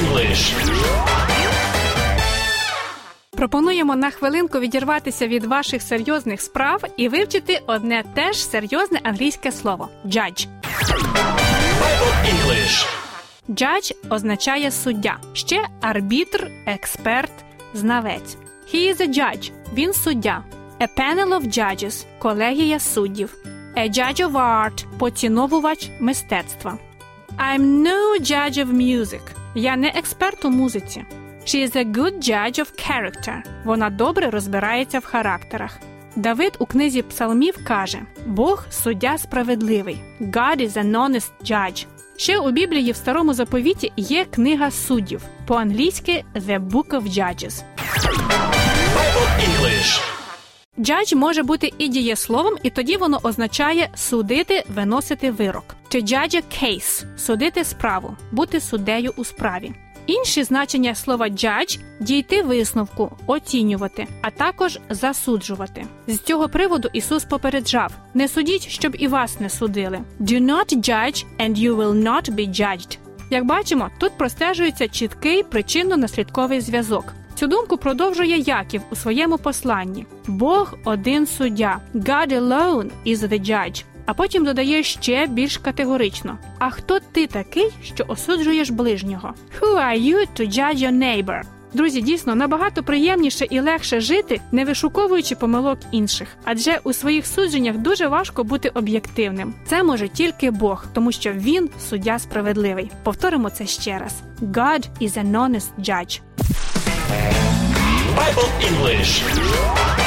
English. Пропонуємо на хвилинку відірватися від ваших серйозних справ і вивчити одне теж серйозне англійське слово judge. Bible English. Judge означає суддя, ще арбітр, експерт, знавець. He is a judge. Він суддя. A panel of judges – колегія суддів. A judge of art – поціновувач мистецтва. I'm no judge of music. Я не експерт у музиці. She is a good judge of character. Вона добре розбирається в характерах. Давид у книзі Псалмів каже: Бог суддя справедливий. God is an honest judge. Ще у Біблії в старому заповіті є книга суддів, по-англійськи The Book of Judges. English. Judge може бути і дієсловом, і тоді воно означає судити, виносити вирок. To judge case – судити справу, бути суддею у справі. Інші значення слова judge – дійти висновку, оцінювати, а також засуджувати. З цього приводу Ісус попереджав: не судіть, щоб і вас не судили. Do not judge, and you will not be judged. Як бачимо, тут простежується чіткий причинно-наслідковий зв'язок. Цю думку продовжує Яків у своєму посланні: Бог один суддя, God alone is the judge. А потім додає ще більш категорично: А хто ти такий, що осуджуєш ближнього? Who are you to judge your neighbor? Друзі, дійсно набагато приємніше і легше жити, не вишуковуючи помилок інших, адже у своїх судженнях дуже важко бути об'єктивним. Це може тільки Бог, тому що він суддя справедливий. Повторимо це ще раз: God is an honest judge. Bible English.